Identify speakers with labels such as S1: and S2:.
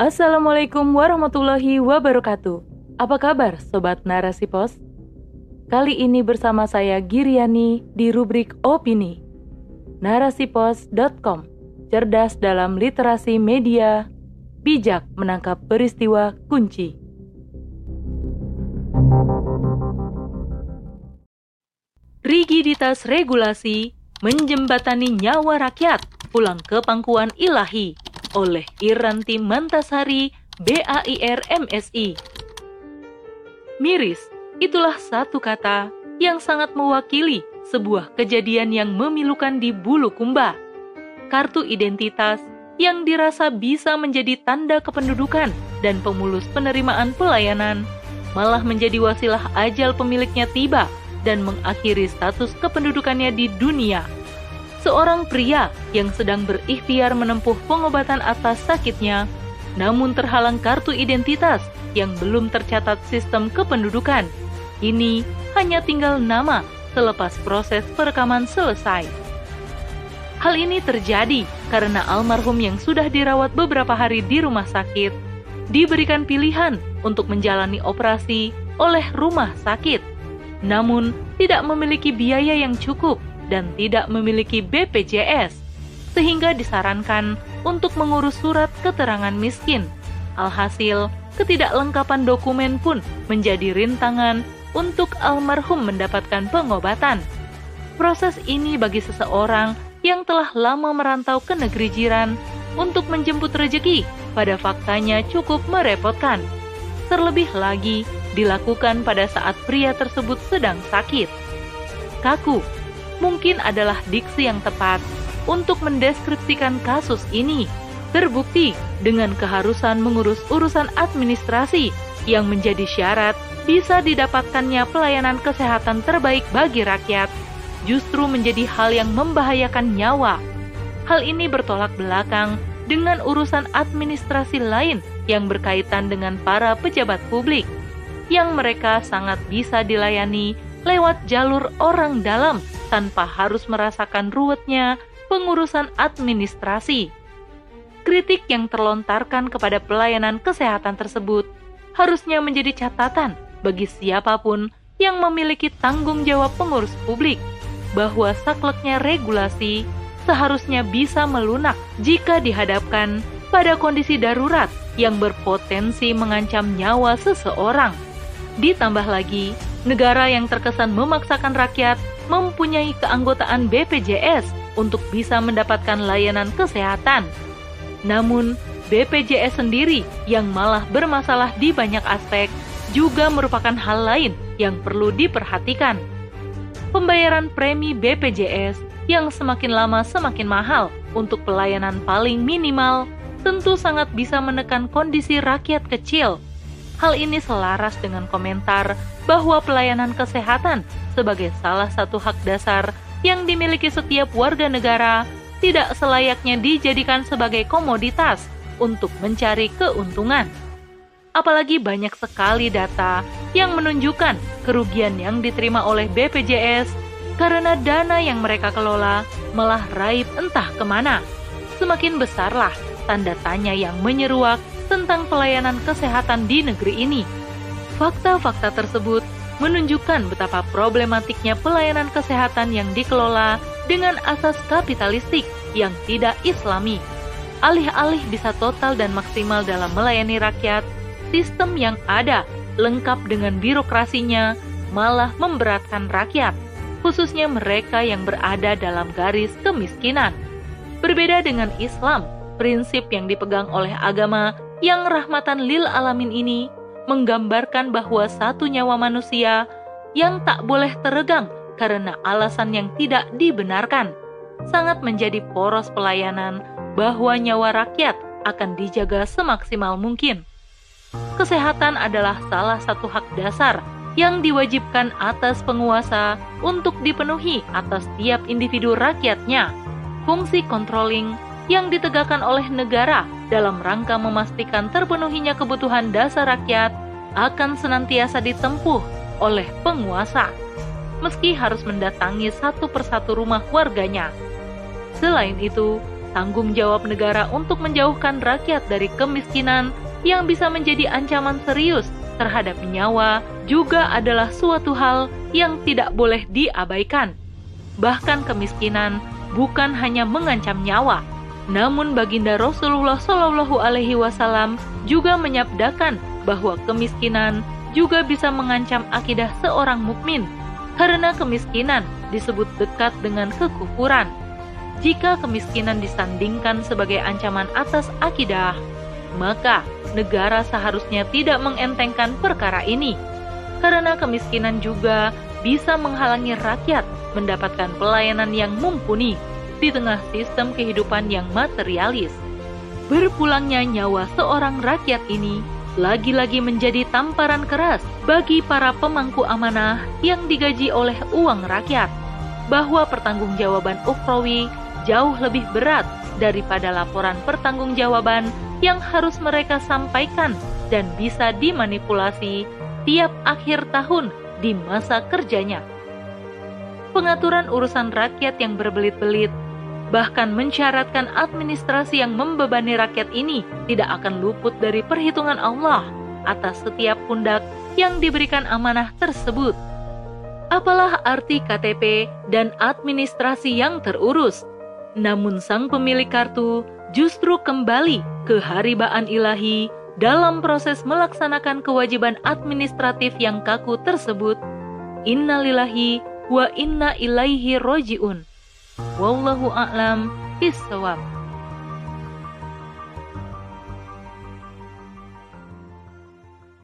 S1: Assalamualaikum warahmatullahi wabarakatuh. Apa kabar Sobat Narasi Pos? Kali ini bersama saya Giriani di rubrik Opini. Narasipos.com Cerdas dalam literasi media, bijak menangkap peristiwa kunci. Rigiditas regulasi menjembatani nyawa rakyat pulang ke pangkuan ilahi oleh Iranti Mantasari BAIR MSI. Miris, itulah satu kata yang sangat mewakili sebuah kejadian yang memilukan di bulu kumba. Kartu identitas yang dirasa bisa menjadi tanda kependudukan dan pemulus penerimaan pelayanan malah menjadi wasilah ajal pemiliknya tiba dan mengakhiri status kependudukannya di dunia. Seorang pria yang sedang berikhtiar menempuh pengobatan atas sakitnya, namun terhalang kartu identitas yang belum tercatat sistem kependudukan. Ini hanya tinggal nama selepas proses perekaman selesai. Hal ini terjadi karena almarhum yang sudah dirawat beberapa hari di rumah sakit diberikan pilihan untuk menjalani operasi oleh rumah sakit namun tidak memiliki biaya yang cukup dan tidak memiliki BPJS, sehingga disarankan untuk mengurus surat keterangan miskin. Alhasil, ketidaklengkapan dokumen pun menjadi rintangan untuk almarhum mendapatkan pengobatan. Proses ini bagi seseorang yang telah lama merantau ke negeri jiran untuk menjemput rejeki pada faktanya cukup merepotkan. Terlebih lagi, dilakukan pada saat pria tersebut sedang sakit. Kaku mungkin adalah diksi yang tepat untuk mendeskripsikan kasus ini. Terbukti dengan keharusan mengurus urusan administrasi yang menjadi syarat bisa didapatkannya pelayanan kesehatan terbaik bagi rakyat, justru menjadi hal yang membahayakan nyawa. Hal ini bertolak belakang dengan urusan administrasi lain yang berkaitan dengan para pejabat publik yang mereka sangat bisa dilayani lewat jalur orang dalam tanpa harus merasakan ruwetnya pengurusan administrasi. Kritik yang terlontarkan kepada pelayanan kesehatan tersebut harusnya menjadi catatan bagi siapa pun yang memiliki tanggung jawab pengurus publik bahwa sakleknya regulasi seharusnya bisa melunak jika dihadapkan pada kondisi darurat yang berpotensi mengancam nyawa seseorang. Ditambah lagi, negara yang terkesan memaksakan rakyat mempunyai keanggotaan BPJS untuk bisa mendapatkan layanan kesehatan. Namun, BPJS sendiri yang malah bermasalah di banyak aspek juga merupakan hal lain yang perlu diperhatikan. Pembayaran premi BPJS yang semakin lama semakin mahal untuk pelayanan paling minimal tentu sangat bisa menekan kondisi rakyat kecil Hal ini selaras dengan komentar bahwa pelayanan kesehatan sebagai salah satu hak dasar yang dimiliki setiap warga negara tidak selayaknya dijadikan sebagai komoditas untuk mencari keuntungan. Apalagi banyak sekali data yang menunjukkan kerugian yang diterima oleh BPJS karena dana yang mereka kelola malah raib entah ke mana. Semakin besarlah tanda tanya yang menyeruak tentang pelayanan kesehatan di negeri ini. Fakta-fakta tersebut menunjukkan betapa problematiknya pelayanan kesehatan yang dikelola dengan asas kapitalistik yang tidak islami. Alih-alih bisa total dan maksimal dalam melayani rakyat, sistem yang ada lengkap dengan birokrasinya malah memberatkan rakyat, khususnya mereka yang berada dalam garis kemiskinan. Berbeda dengan Islam, prinsip yang dipegang oleh agama yang rahmatan lil alamin ini menggambarkan bahwa satu nyawa manusia yang tak boleh teregang karena alasan yang tidak dibenarkan sangat menjadi poros pelayanan bahwa nyawa rakyat akan dijaga semaksimal mungkin. Kesehatan adalah salah satu hak dasar yang diwajibkan atas penguasa untuk dipenuhi atas tiap individu rakyatnya. Fungsi controlling yang ditegakkan oleh negara dalam rangka memastikan terpenuhinya kebutuhan dasar rakyat akan senantiasa ditempuh oleh penguasa, meski harus mendatangi satu persatu rumah warganya. Selain itu, tanggung jawab negara untuk menjauhkan rakyat dari kemiskinan yang bisa menjadi ancaman serius terhadap nyawa juga adalah suatu hal yang tidak boleh diabaikan. Bahkan kemiskinan bukan hanya mengancam nyawa, namun baginda Rasulullah Shallallahu Alaihi Wasallam juga menyabdakan bahwa kemiskinan juga bisa mengancam akidah seorang mukmin karena kemiskinan disebut dekat dengan kekufuran. Jika kemiskinan disandingkan sebagai ancaman atas akidah, maka negara seharusnya tidak mengentengkan perkara ini, karena kemiskinan juga bisa menghalangi rakyat mendapatkan pelayanan yang mumpuni di tengah sistem kehidupan yang materialis. Berpulangnya nyawa seorang rakyat ini lagi-lagi menjadi tamparan keras bagi para pemangku amanah yang digaji oleh uang rakyat, bahwa pertanggungjawaban ukhrawi jauh lebih berat daripada laporan pertanggungjawaban yang harus mereka sampaikan dan bisa dimanipulasi tiap akhir tahun di masa kerjanya. Pengaturan urusan rakyat yang berbelit-belit bahkan mensyaratkan administrasi yang membebani rakyat ini tidak akan luput dari perhitungan Allah atas setiap pundak yang diberikan amanah tersebut. Apalah arti KTP dan administrasi yang terurus? Namun sang pemilik kartu justru kembali ke haribaan ilahi dalam proses melaksanakan kewajiban administratif yang kaku tersebut. Innalillahi wa inna ilaihi roji'un. Wallahu a'lam bishawab.